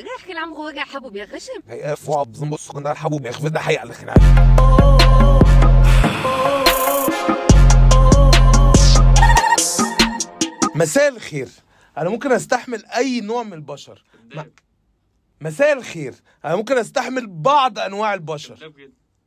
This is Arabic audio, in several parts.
داخل عم وجع حبوب يا غشم. هي فوق بص كنا حبوب حي على مساء الخير. أنا ممكن أستحمل أي نوع من البشر. ما- مساء الخير. أنا ممكن أستحمل بعض أنواع البشر.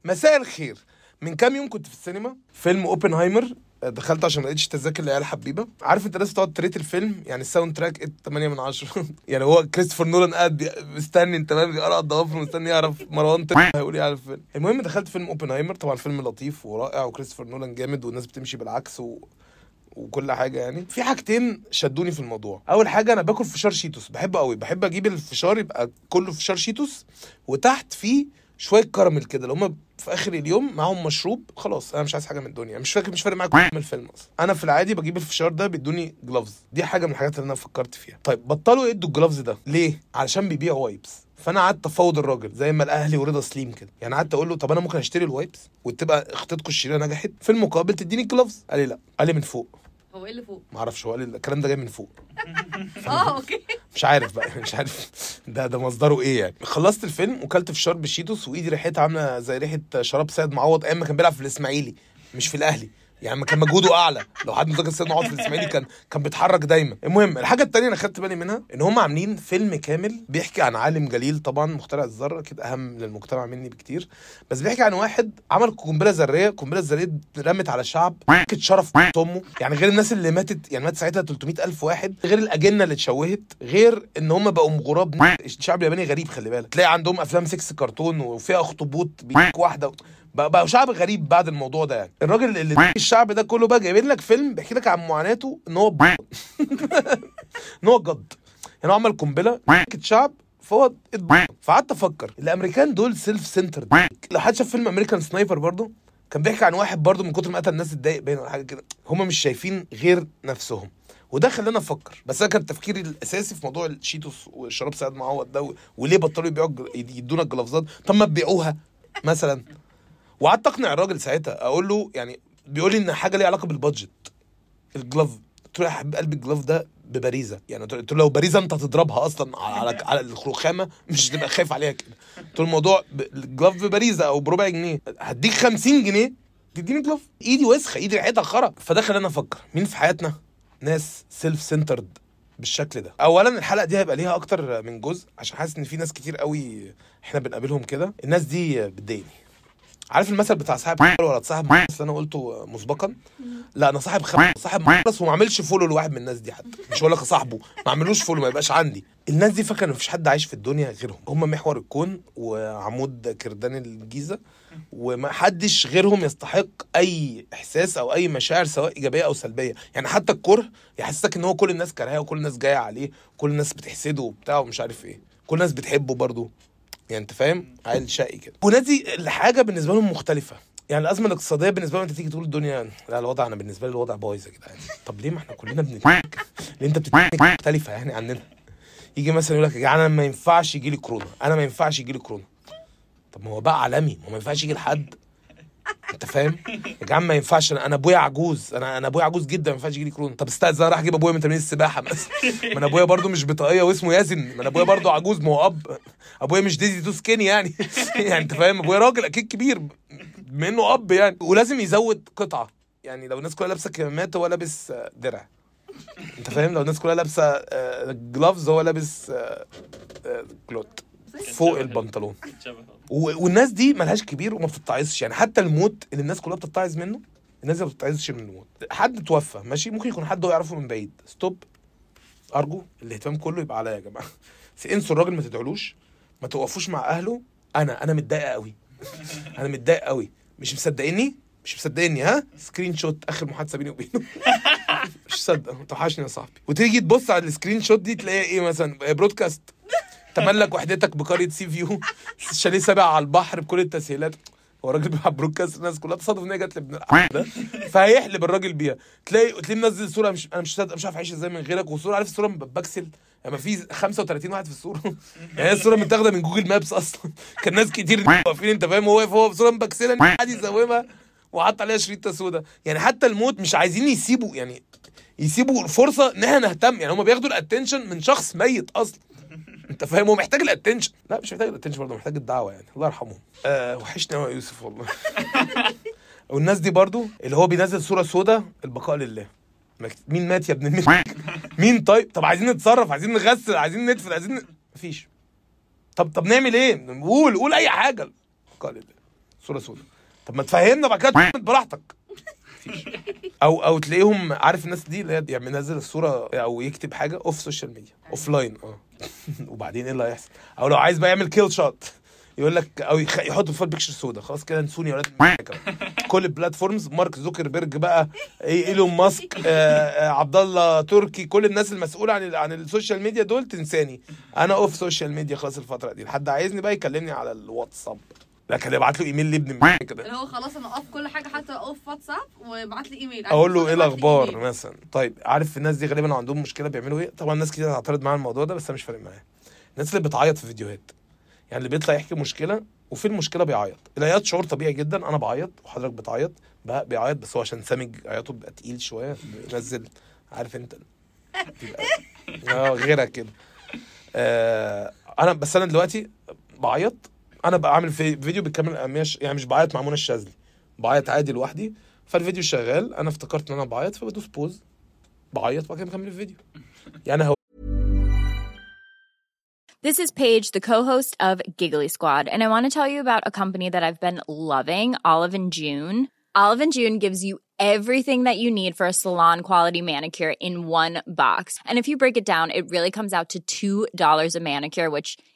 مساء الخير. من كام يوم كنت في السينما؟ فيلم أوبنهايمر. دخلت عشان ما لقيتش تذاكر العيال حبيبة. عارف انت لازم تقعد ت rate الفيلم؟ يعني ال soundtrack 8 من 10 يعني هو كريستوفر نولان قاعد مستني انت فاهم؟ بيقرقض الضوافر مستني يعرف مروان هيقول إيه على الفيلم. المهم دخلت فيلم اوبنهايمر. طبعا فيلم لطيف ورائع وكريستوفر نولان جامد والناس بتمشي بالعكس و... وكل حاجة يعني. في حاجتين شدوني في الموضوع. أول حاجة أنا باكل فشار شيتوس. بحبه قوي بحب أجيب الفشار يبقى كله فشار شيتوس. وتحت فيه شوية كراميل كده اللي هم في آخر اليوم معاهم مشروب خلاص أنا مش عايز حاجة من الدنيا. مش فاكر مش فارق معايا كل الفيلم أصلا. أنا في العادي بجيب الفشار ده بيدوني gloves دي حاجة من الحاجات اللي أنا فكرت فيها. طيب بطلوا يدوا ال gloves ده. ليه؟ علشان بيبيعوا wipes فأنا قعدت أفاوض الراجل زي ما الأهلي ورضا سليم كده. يعني قعدت أقول له طب أنا ممكن أشتري ال wipes وتبقى خطتكم الشريرة نجحت. في المقابل تديني ال gloves قال لي لا. قال لي من فوق. هو إيه اللي فوق؟ ما أعرفش هو قال لي الكلام ده جاي من فوق. آه okay. مش عارف بقى مش عارف. ده ده مصدره إيه يعني؟ خلصت الفيلم وكلت فشار بالشيتوس وإيدي ريحتها عاملة زي ريحة شراب سيد معوض أيام ما كان بيلعب في الإسماعيلي مش في الأهلي. يعني كان مجهوده أعلى. لو حد مذاكر سيد معوض في الإسماعيلي كان كان بيتحرك دايما. المهم الحاجة التانية أنا خدت بالي منها إن هم عاملين فيلم كامل بيحكي عن عالم جليل طبعا مخترع الذرة أكيد أهم للمجتمع مني بكتير. بس بيحكي عن واحد عمل قنبلة ذرية قنبلة ذرية رمت على شعب كانت شرف أمه. يعني غير الناس اللي ماتت يعني مات ساعتها 300 ألف واحد. غير الأجنة اللي اتشوهت غير إن هم بقوا غراب الشعب الياباني غريب خلي بالك. تلاقي عندهم أفلام سكس كرتون وفيها أخطبوط بيك واحدة. بقى شعب غريب بعد الموضوع ده يعني. الراجل اللي الشعب ده كله بقى جايبين لك فيلم بيحكي لك عن معاناته إن هو إن هو جد. يعني هو عمل قنبلة شعب فهو فقعدت أفكر. الأمريكان دول self centered لو حد شاف فيلم American Sniper برضو كان بيحكي عن واحد برضو من كتر ما قتل الناس اتضايق باين ولا حاجة كده. هم مش شايفين غير نفسهم. وده خلاني أفكر. بس أنا كان تفكيري الأساسي في موضوع الشيتوس والشراب سعد معوض ده وليه بطلوا يبيعوا يدونا الجلافزات؟ طب ما تبيعوها مثلا. وقعدت اقنع الراجل ساعتها. أقول له يعني بيقول لي إن حاجة ليها علاقة بالبادجت. الجلاف قلت له يا حبيب قلبي الجلاف ده ببريزه يعني قلت له لو بريزه انت هتضربها أصلا على على, الرخامه مش هتبقى خايف عليها كده. قلت له الموضوع ب- ال glove ببريزه أو بربع جنيه. هديك 50 جنيه تديني glove إيدي وسخه إيدي ريحتها خرا. فده خلاني أفكر مين في حياتنا؟ ناس self centered بالشكل ده. اولا الحلقة دي هيبقى ليها أكتر من جزء عشان حاسس إن في ناس كتير قوي إحنا بنقابلهم كده. الناس دي بتضايقني. عارف المثل بتاع صاحب ولا صاحب اللي أنا قلته مسبقا. لا أنا صاحب خ... صاحب مخلص وما اعملش follow لواحد من الناس دي حتى. مش هقول لك صاحبه ما اعملوش follow ما يبقاش عندي. الناس دي فاكرة إن مفيش حد عايش في الدنيا غيرهم. هم محور الكون وعمود كردان الجيزة. وما حدش غيرهم يستحق أي إحساس أو أي مشاعر سواء إيجابية أو سلبية. يعني حتى الكره يحسسك إن هو كل الناس كارهاه وكل الناس جاية عليه كل الناس بتحسده وبتاع ومش عارف إيه. كل الناس بتحبه برضه. يعني أنت فاهم؟ عيل شقي كده. والناس دي الحاجة بالنسبة لهم مختلفة. يعني الأزمة الاقتصادية بالنسبة لهم أنت تيجي تقول الدنيا لا الوضع أنا بالنسبة لي الوضع بايظ يا جدعان. طب ليه ما إحنا كلنا بنتنك ليه أنت بتتنك مختلفة يعني عننا؟ يجي مثلا يقول لك يا جدعان أنا ما ينفعش يجي لي كورونا. أنا ما ينفعش يجي لي كورونا. طب ما هو بقى عالمي. ما هو ما ينفعش يجي لحد. انت فاهم؟ يا جدعان ما ينفعش. أنا أنا أبويا عجوز. أنا أنا أبويا عجوز جدا ما ينفعش يجي لي كورونا طب أستاذ راح أجيب أبويا من تمرين السباحة؟ مثلا ما أنا أبويا برضو مش بطاقية واسمه ياسن ما أنا أبويا برضو عجوز. ما هو اب أبويا مش ديزي تو سكيني يعني. يعني أنت فاهم؟ أبويا راجل أكيد كبير. بما انه أب يعني. ولازم يزود قطعة. يعني لو الناس كلها لابسة كمامات هو لابس آه، درع. أنت فاهم؟ لو الناس كلها لابسة gloves هو لابس آه، آه، كلوت فوق البنطلون. والناس دي ملهاش كبير وما بتتعظش. يعني حتى الموت اللي الناس كلها بتتعظ منه الناس ما بتتعظش من الموت. حد توفى ماشي؟ ممكن يكون حد هو يعرفه من بعيد. stop. أرجو الاهتمام كله يبقى عليا يا جماعة. انسوا الراجل ما تدعولوش. ما توقفوش مع أهله. أنا أنا متضايقه قوي أنا متضايق قوي مش مصدقيني؟ مش مصدقني ها؟ screenshot آخر محادثة بيني وبينه. مش مصدق. توحشني يا صاحبي. وتيجي تبص على ال screenshot دي تلاقيها إيه مثلا؟ broadcast تملك وحدتك بقرية sea view. شاليه سابع على البحر بكل التسهيلات. هو الراجل بيلعب broadcast الناس كلها تصادف إن هي جت لابن ده. فهيحلب الراجل بيها. تلاقي تلاقي منزل صورة مش أنا مش مش عارف اعيش إزاي من غيرك. وصوره عارف الصورة بكسل؟ يعني في 35 واحد في الصورة. يعني الصورة متاخدة من Google Maps أصلا. كان ناس كتير واقفين أنت فاهم؟ هو واقف هو بصوره مبكسلة قاعد يزومها وحط عليها شريطه سودا يعني حتى الموت مش عايزين يسيبوا يعني يسيبوا الفرصة إن إحنا نهتم. يعني هم بياخدوا ال attention من شخص ميت أصلا. انت فاهم هو محتاج ال attention لا مش محتاج ال attention برضه محتاج الدعوة يعني. الله يرحمهم. آه وحشني قوي يا يوسف والله. والناس دي برضو اللي هو بينزل صورة سودا البقاء لله. مين مات يا ابن المين مين طيب؟ طب عايزين نتصرف عايزين نغسل عايزين ندفن عايزين ن... مفيش. طب طب نعمل إيه؟ قول قول أي حاجة. البقاء لله. صورة سودا طب ما تفهمنا بعد كده براحتك. مفيش. أو أو تلاقيهم عارف الناس دي اللي هي يعني منزل الصورة أو يكتب حاجة اوف سوشيال ميديا اوف لاين آه وبعدين إيه اللي هيحصل أو لو عايز بقى يعمل كيل شوت يقول لك أو يخ... يحط فوق بيكشر سودا خلاص كده نسوني يا ولاد. كل ال platforms مارك زوكربيرج بقى إيه إيلون ماسك آه آه عبد الله تركي كل الناس المسؤولة عن ال... عن ال social media دول تنساني أنا off social media خلاص الفترة دي حد عايزني بقى يكلمني على الواتساب لكن يبعت له إيميل لابن الملائكة اللي كده هو خلاص أنا off كل حاجة حتى off واتساب وابعت لي إيميل. أقول له إيه الأخبار. مثلا؟ طيب عارف الناس دي غالبا عندهم مشكلة بيعملوا إيه؟ طبعا ناس كتير هتعترض معايا الموضوع ده بس أنا مش فارق معايا. الناس اللي بتعيط في فيديوهات يعني اللي بيطلع يحكي مشكلة وفي المشكلة بيعيط. العياط شعور طبيعي جدا أنا بعيط وحضرتك بتعيط بقى بيعيط بس هو عشان سامج عياطه بيبقى تقيل شوية بينزل عارف أنت؟ آه غيرك كده. آه أنا بس أنا دلوقتي بعيط أنا بعمل في فيديو بيكمل يعني مش بعيط مع منى الشاذلي بعيط عادي لوحدي فالفيديو شغال أنا افتكرت ان أنا بعيط فبدوس بوز بعيط وبعد كده بكمل الفيديو يعني هو This is Paige, the co-host of Giggly Squad, and I want to tell you about a company that I've been loving, Olive and June. Olive and June gives you everything that you need for a salon quality manicure in one box. And if you break it down, it really comes out to $2 a manicure, which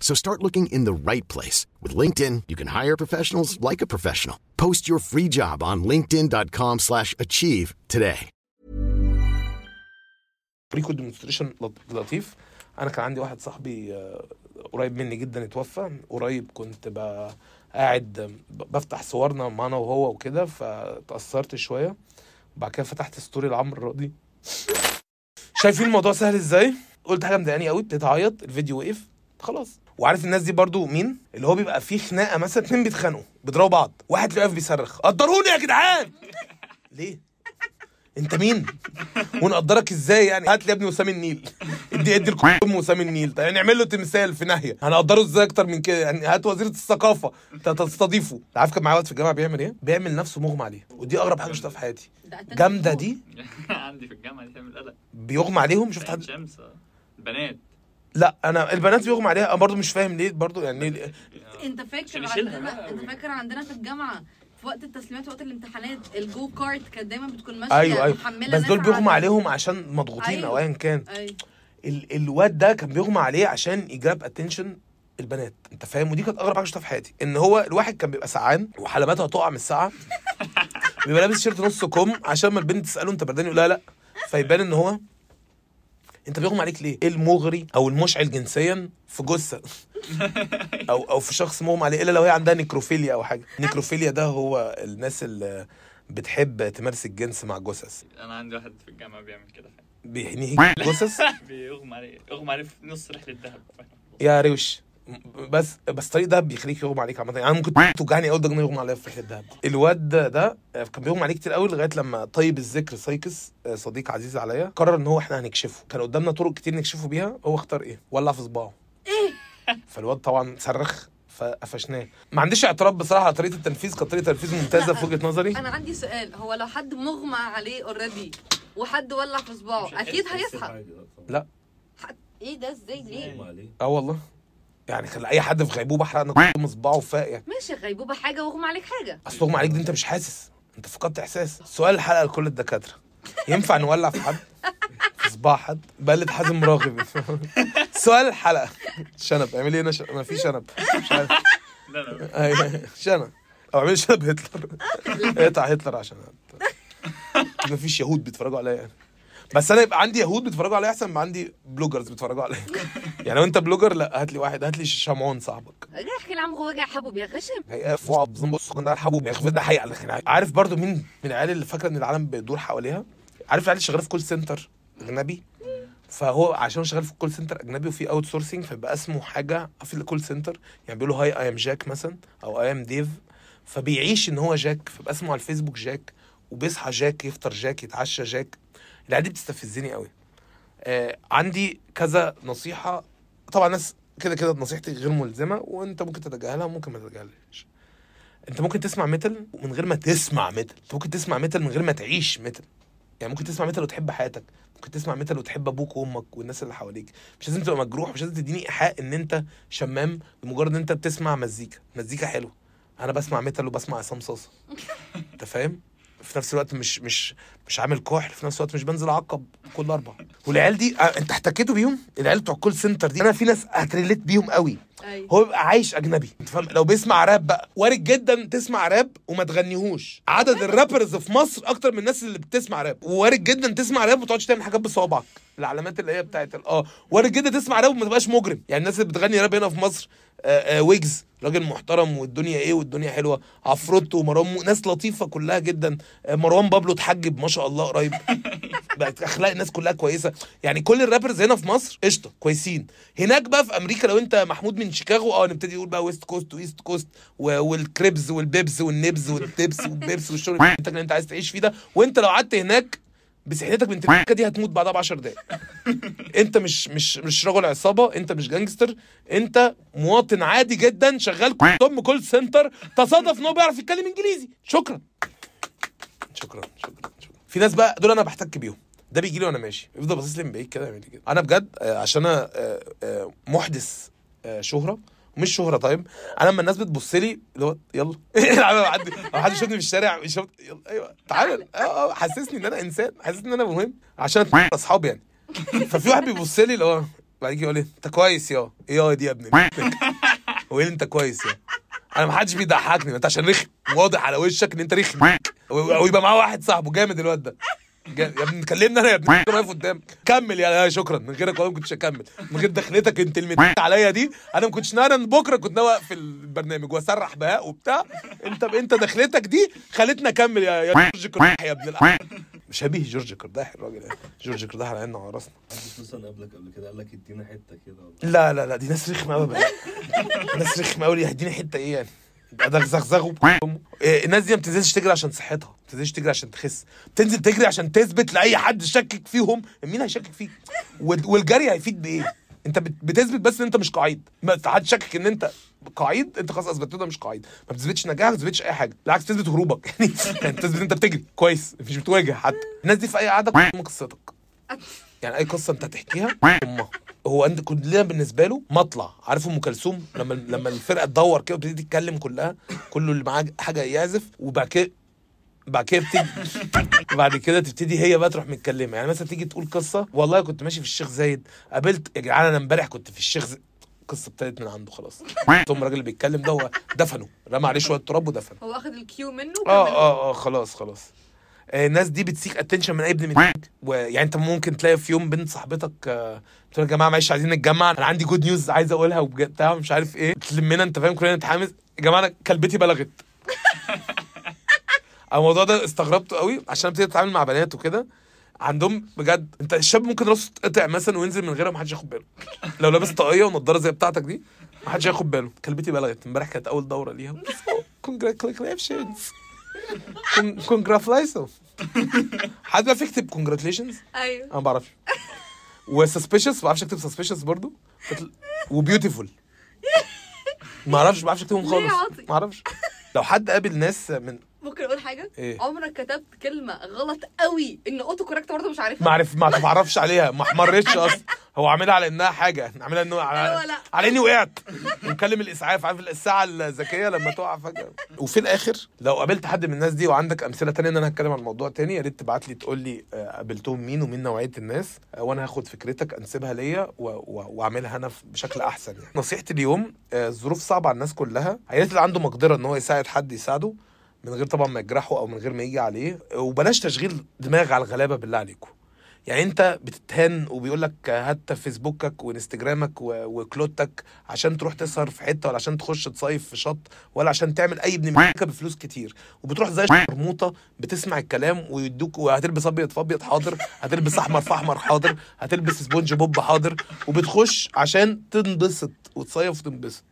So start looking in the right place. With LinkedIn, you can hire professionals like a professional. Post your free job on linkedin.com slash achieve today. ريكو ديمونستريشن لطيف أنا كان عندي واحد صاحبي آه، قريب مني جدا اتوفى قريب كنت قاعد بفتح صورنا معانا وهو وكده فتأثرت شوية وبعد كده فتحت story لعمرو راضي شايفين الموضوع سهل إزاي قلت حاجة مضايقاني قوي ابتديت أعيط الفيديو وقف خلاص وعارف الناس دي برضو مين؟ اللي هو بيبقى فيه خناقة مثلا اتنين بيتخانقوا بيضربوا بعض واحد تلاقيه واقف بيصرخ قدروني يا جدعان! ليه؟ انت مين؟ ونقدرك إزاي يعني؟ هات لي يا ابني وسام النيل. ادي ادي الام وسام النيل. طيب نعمل له تمثال في ناحية. هنقدره إزاي أكتر من كده؟ يعني هات وزيرة الثقافة. ت- تستضيفه عارف كان معايا وقت في الجامعة بيعمل إيه؟ بيعمل نفسه مغمى عليه. ودي أغرب حاجة شفتها في حياتي. جامدة. دي. عندي في الجامعة دي تعمل قلق بيغمى عليهم؟ شفت حد؟ شمس. آه. لا أنا البنات بيغمى عليها. أنا برضه مش فاهم ليه برضه يعني ليه؟ أنت فاكر عندنا أنت فاكر عندنا في الجامعة في وقت التسليمات وقت الامتحانات ال go-kart كانت دايما بتكون ماشية أيوه أيوه. محملة بس دول بيغمى عليهم عشان مضغوطين أو أيوة. ايا كان. ال الواد ده كان بيغمى عليه عشان يجرب attention البنات. أنت فاهم؟ ودي كانت أغرب حاجة شفتها في حياتي. إن هو الواحد كان بيبقى سقعان وحلماته هتقع من الساعة بيبقى لابس شيرت نص كم عشان ما البنت تسأله أنت بردان يقول لا لا. فيبان إن هو انت بيغمى عليك ليه؟ إيه المغري أو المشعل جنسيا في جثة؟ أو أو في شخص مغمى عليه إلا لو هي عندها necrophilia أو حاجة. necrophilia ده هو الناس اللي بتحب تمارس الجنس مع جثث. أنا عندي واحد في الجامعة بيعمل كده فعلا. بيهنيه جثث؟ بيغمى عليه يغمى عليه في نص رحلة الذهب يا روش. بس بس الطريق ده بيخليك يغمى عليك عامة. يعني ممكن توجعني اول ده يغمى عليا في رحله الدهب الواد ده كان بيغمى عليه كتير قوي لغاية لما طيب الذكر سايكس صديق عزيز عليا قرر إن هو إحنا هنكشفه. كان قدامنا طرق كتير نكشفه بيها هو اختار إيه؟ ولع في صباعه. إيه فالواد طبعا صرخ فقفشناه. ما عنديش اعتراض بصراحة على طريقة التنفيذ كانت طريقة تنفيذ ممتازة في وجهة نظري. أنا عندي سؤال. هو لو حد مغمى عليه already وحد ولع في صباعه أكيد هيصحى. لا. إيه ده؟ إزاي؟ ليه؟ آه والله. يعني خلي أي حد في غيبوبة حرقنا كل صباعه فاق يعني ماشي غيبوبة حاجة واغمى عليك حاجة. أصل اغمى عليك دي أنت مش حاسس. أنت فقدت إحساس. سؤال الحلقة لكل الدكاترة. ينفع نولع في حد؟ في صباع حد؟ بقلد حازم راغب سؤال الحلقة. شنب اعملي هنا شنب ما في شنب. مش عارف. لا لا. شنب. أو اعملي شنب هتلر. اقطع هتلر عشان ما فيش يهود بيتفرجوا عليا. يعني بس أنا يبقى عندي يهود بيتفرجوا عليا أحسن ما عندي بلوجرز بيتفرجوا عليا. يعني لو أنت بلوجر لأ هات لي واحد هات لي شمعون صاحبك. احكي لعم هو وجع حبه بيغشم هي فوق بص حبوب ياخد ده حقيقه على عارف برضو مين من العيال اللي فاكرة إن العالم بيدور حواليها؟ عارف العيال اللي شغالة في كول سنتر أجنبي؟ فهو عشان شغال في كول سنتر أجنبي وفي اوت سورسنج فيبقى اسمه حاجة في الكول سنتر يعني بيقولوا هاي اي ام جاك مثلا أو اي ام ديف فبيعيش إن هو جاك فيبقى اسمه على الفيسبوك جاك وبيصحى جاك يفطر جاك يتعشى جاك العيال دي بتستفزني قوي. آه عندي كذا نصيحة. طبعا ناس كده كده نصيحتي غير ملزمة وانت ممكن تتجاهلها وممكن ما تتجاهلهاش. انت ممكن تسمع metal من غير ما تسمع metal. انت ممكن تسمع metal من غير ما تعيش metal. يعني ممكن تسمع metal وتحب حياتك. ممكن تسمع metal وتحب أبوك وأمك والناس اللي حواليك. مش لازم تبقى مجروح مش لازم تديني إيحاء إن أنت شمام لمجرد إن أنت بتسمع مزيكا. مزيكا حلوة. أنا بسمع metal وبسمع عصام صاصه أنت فاهم؟ في نفس الوقت مش مش مش عامل كحل في نفس الوقت مش بنزل اعقب كل أربع والعيال دي آه، انت احتكيتوا بيهم؟ العيال بتوع ال call center دي أنا في ناس ه relate بيهم قوي. أيوه. هو بيبقى عايش أجنبي. انت فاهم؟ لو بيسمع راب بقى وارد جدا تسمع راب وما تغنيهوش. عدد ال rappers في مصر أكتر من الناس اللي بتسمع راب. وارد جدا تسمع راب وما تقعدش تعمل حاجات بصوابعك. العلامات اللي هي بتاعت آه. وارد جدا تسمع راب وما تبقاش مجرم. يعني الناس اللي بتغني راب هنا في مصر آه آه ويجز. راجل محترم والدنيا إيه والدنيا حلوة. عفروتو ومروان ناس لطيفة كلها جدا. آه مروان بابلو اتحجب ما شاء الله قريب. بقت أخلاق الناس كلها كويسة. يعني كل ال rappers هنا في مصر قشطة كويسين. هناك بقى في أمريكا لو أنت محمود من شيكاغو آه نبتدي نقول بقى west coast و east coast والكريبز والبيبز والنبز والتبس والبيبس والشغل اللي أنت عايز تعيش فيه ده. وأنت لو قعدت هناك بسحنتك بنت الكه دي هتموت بعدها ب 10 دقايق. انت مش مش مش رجل عصابة انت مش gangster انت مواطن عادي جدا شغال ضم call center تصادف إن هو بيعرف يتكلم إنجليزي. شكرا. شكرا شكرا شكرا. في ناس بقى دول أنا بحتك بيهم. ده بيجي لي وأنا ماشي. يفضل باصص لي من بعيد كده يعمل لي كده. أنا بجد آه، عشان أنا آه، آه، محدث آه، شهرة. مش شهرة. طيب أنا لما الناس بتبص لي اللي هو يلا. يلا حد أو حد يشوفني في الشارع يشوف يلا. أيوه. تعالى. آه آه حسسني إن أنا إنسان. حسسني إن أنا مهم. عشان أبقى اصحاب يعني. ففي واحد بيبص لي اللي هو بعد كده يقول لي أنت كويس يا. إيه يا دي يا ابني؟ هو إيه أنت كويس يا. أنا ما حدش بيضحكني أنت عشان رخم. واضح على وشك إن أنت رخم. أو أو يبقى معاه واحد صاحبه جامد الواد ده. يا ابني كلمني أنا يا ابني أنا واقف قدام. كمل يا شكرا. من غيرك والله ما كنتش هكمل. من غير دخلتك انت اللي عليا دي أنا ما كنتش أنا بكرة كنت ناوي أقفل البرنامج وأسرح بهاء وبتاع. انت انت دخلتك دي خلتني أكمل يا يا جورج كرداحي يا ابن الأ... شبيه جورج كرداحي الراجل يعني. جورج كرداحي على عيننا وعلى راسنا محدش مثلا قبلك قبل كده قال لك ادينا حتة كده ولا لا لا لا دي ناس رخمة قوي ناس رخمة قوي يهديني حتة إيه يعني؟ ده زغزغه إيه، الناس دي ما بتنزلش تجري عشان صحتها ما بتنزلش تجري عشان تخس بتنزل تجري عشان تثبت لأي حد شكك فيهم. مين هيشكك فيك؟ وال- والجري هيفيد بإيه؟ أنت بت- بتثبت بس إن أنت مش قعيد ما حد شكك إن أنت قعيد أنت خلاص أثبتت أنت مش قعيد ما بتثبتش نجاح ما بتثبتش أي حاجة بالعكس تثبت هروبك. يعني تثبت إن أنت بتجري. كويس مش بتواجه حتى الناس دي في أي قعدة قصتك يعني أي قصة أنت هتحكيها امها هو انت كلنا بالنسبة له مطلع. عارف أم كلثوم؟ لما لما الفرقة تدور كده وتبتدي تتكلم كلها كله اللي معاه حاجة يعزف وبعد كده بعد كده بتيجي بعد كده تبتدي هي بقى تروح متكلمة. يعني مثلا تيجي تقول قصة والله كنت ماشي في الشيخ زايد قابلت يا جدعان أنا امبارح كنت في الشيخ زايد. القصة ابتدت من عنده خلاص. ثم الراجل اللي بيتكلم ده هو دفنه. رمى عليه شوية تراب ودفنه. هو اخد الكيو منه آه. آه آه خلاص خلاص. الناس دي بتسيك اتنشن من أي ابن من ويعني أنت ممكن تلاقي في يوم بنت صاحبتك آه، تقول يا جماعة معلش عايزين نتجمع أنا عندي جود نيوز عايز أقولها وبتاع مش عارف إيه. تلمنا أنت فاهم كلنا نتحامس يا جماعة أنا كلبتي بلغت. الموضوع ده استغربته قوي عشان ابتديت أتعامل مع بنات وكده. عندهم بجد أنت الشاب ممكن راسه تتقطع مثلا وينزل من غيرها محدش ياخد باله. لو لابس طاقية ونضاره زي بتاعتك دي محدش هياخد باله. كلبتي بلغت. امبارح كانت أول دورة ليها. congratulations congratulations حد بيعرف يكتب congratulations أيوه. أنا ما بعرفش. و suspicious ما بعرفش أكتب suspicious برضو. و beautiful ما أعرفش ما بعرفش أكتبهم خالص؟ ما أعرفش. لو حد قابل ناس من ممكن أقول حاجة؟ إيه؟ عمرك كتبت كلمة غلط قوي إن auto correct برضه مش عارفها؟ ما عرف ما تعرفش عليها. ما احمرتش أصلا. هو عاملها على إنها حاجة. عاملها إنه أيوة، على, لا. على إني وقعت. ومكلم الإسعاف عارف الساعة الذكية لما تقع فجأة. وفي الآخر؟ لو قابلت حد من الناس دي وعندك أمثلة تانية إن أنا هتكلم عن الموضوع تاني يا ريت تبعت لي تقول لي آه، قابلتهم مين ومين نوعية الناس آه، وأنا هاخد فكرتك أنسبها ليا وأعملها أنا بشكل أحسن يعني. نصيحتي اليوم آه، الظروف صعبة على الناس كلها. يا ريت اللي عنده مقدرة إن هو يساعد حد يساعده من غير طبعا ما يجرحه أو من غير ما يجي عليه. وبلاش تشغيل دماغ على الغلابة بالله عليكم. يعني انت بتتهان وبيقول لك هات فيسبوكك وانستجرامك وكلوتك عشان تروح تسهر في حتة ولا عشان تخش تصيف في شط ولا عشان تعمل أي ابن مكة بفلوس كتير. وبتروح زي شرموطة بتسمع الكلام ويدوك وهتلبس أبيض في أبيض حاضر هتلبس أحمر في أحمر حاضر هتلبس سبونج بوب حاضر وبتخش عشان تنبسط وتصيف وتنبسط.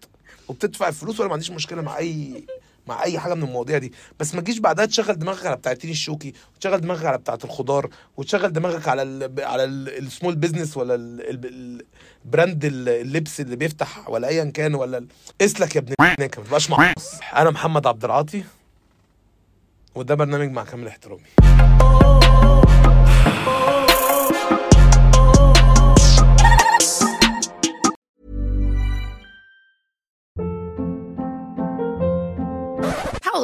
وبتدفع الفلوس وأنا ما عنديش مشكلة مع أي مع أي حاجة من المواضيع دي. بس ما تجيش بعدها تشغل دماغك على بتاعه الشوكي وتشغل دماغك على بتاعه الخضار وتشغل دماغك على ال على ال- السمول بيزنس ولا ال- ال- البراند ال- اللبس اللي بيفتح ولا ايا كان ولا اسلك يا ابن ما تبقاش معص أنا محمد عبد العاطي وده برنامج مع كامل احترامي.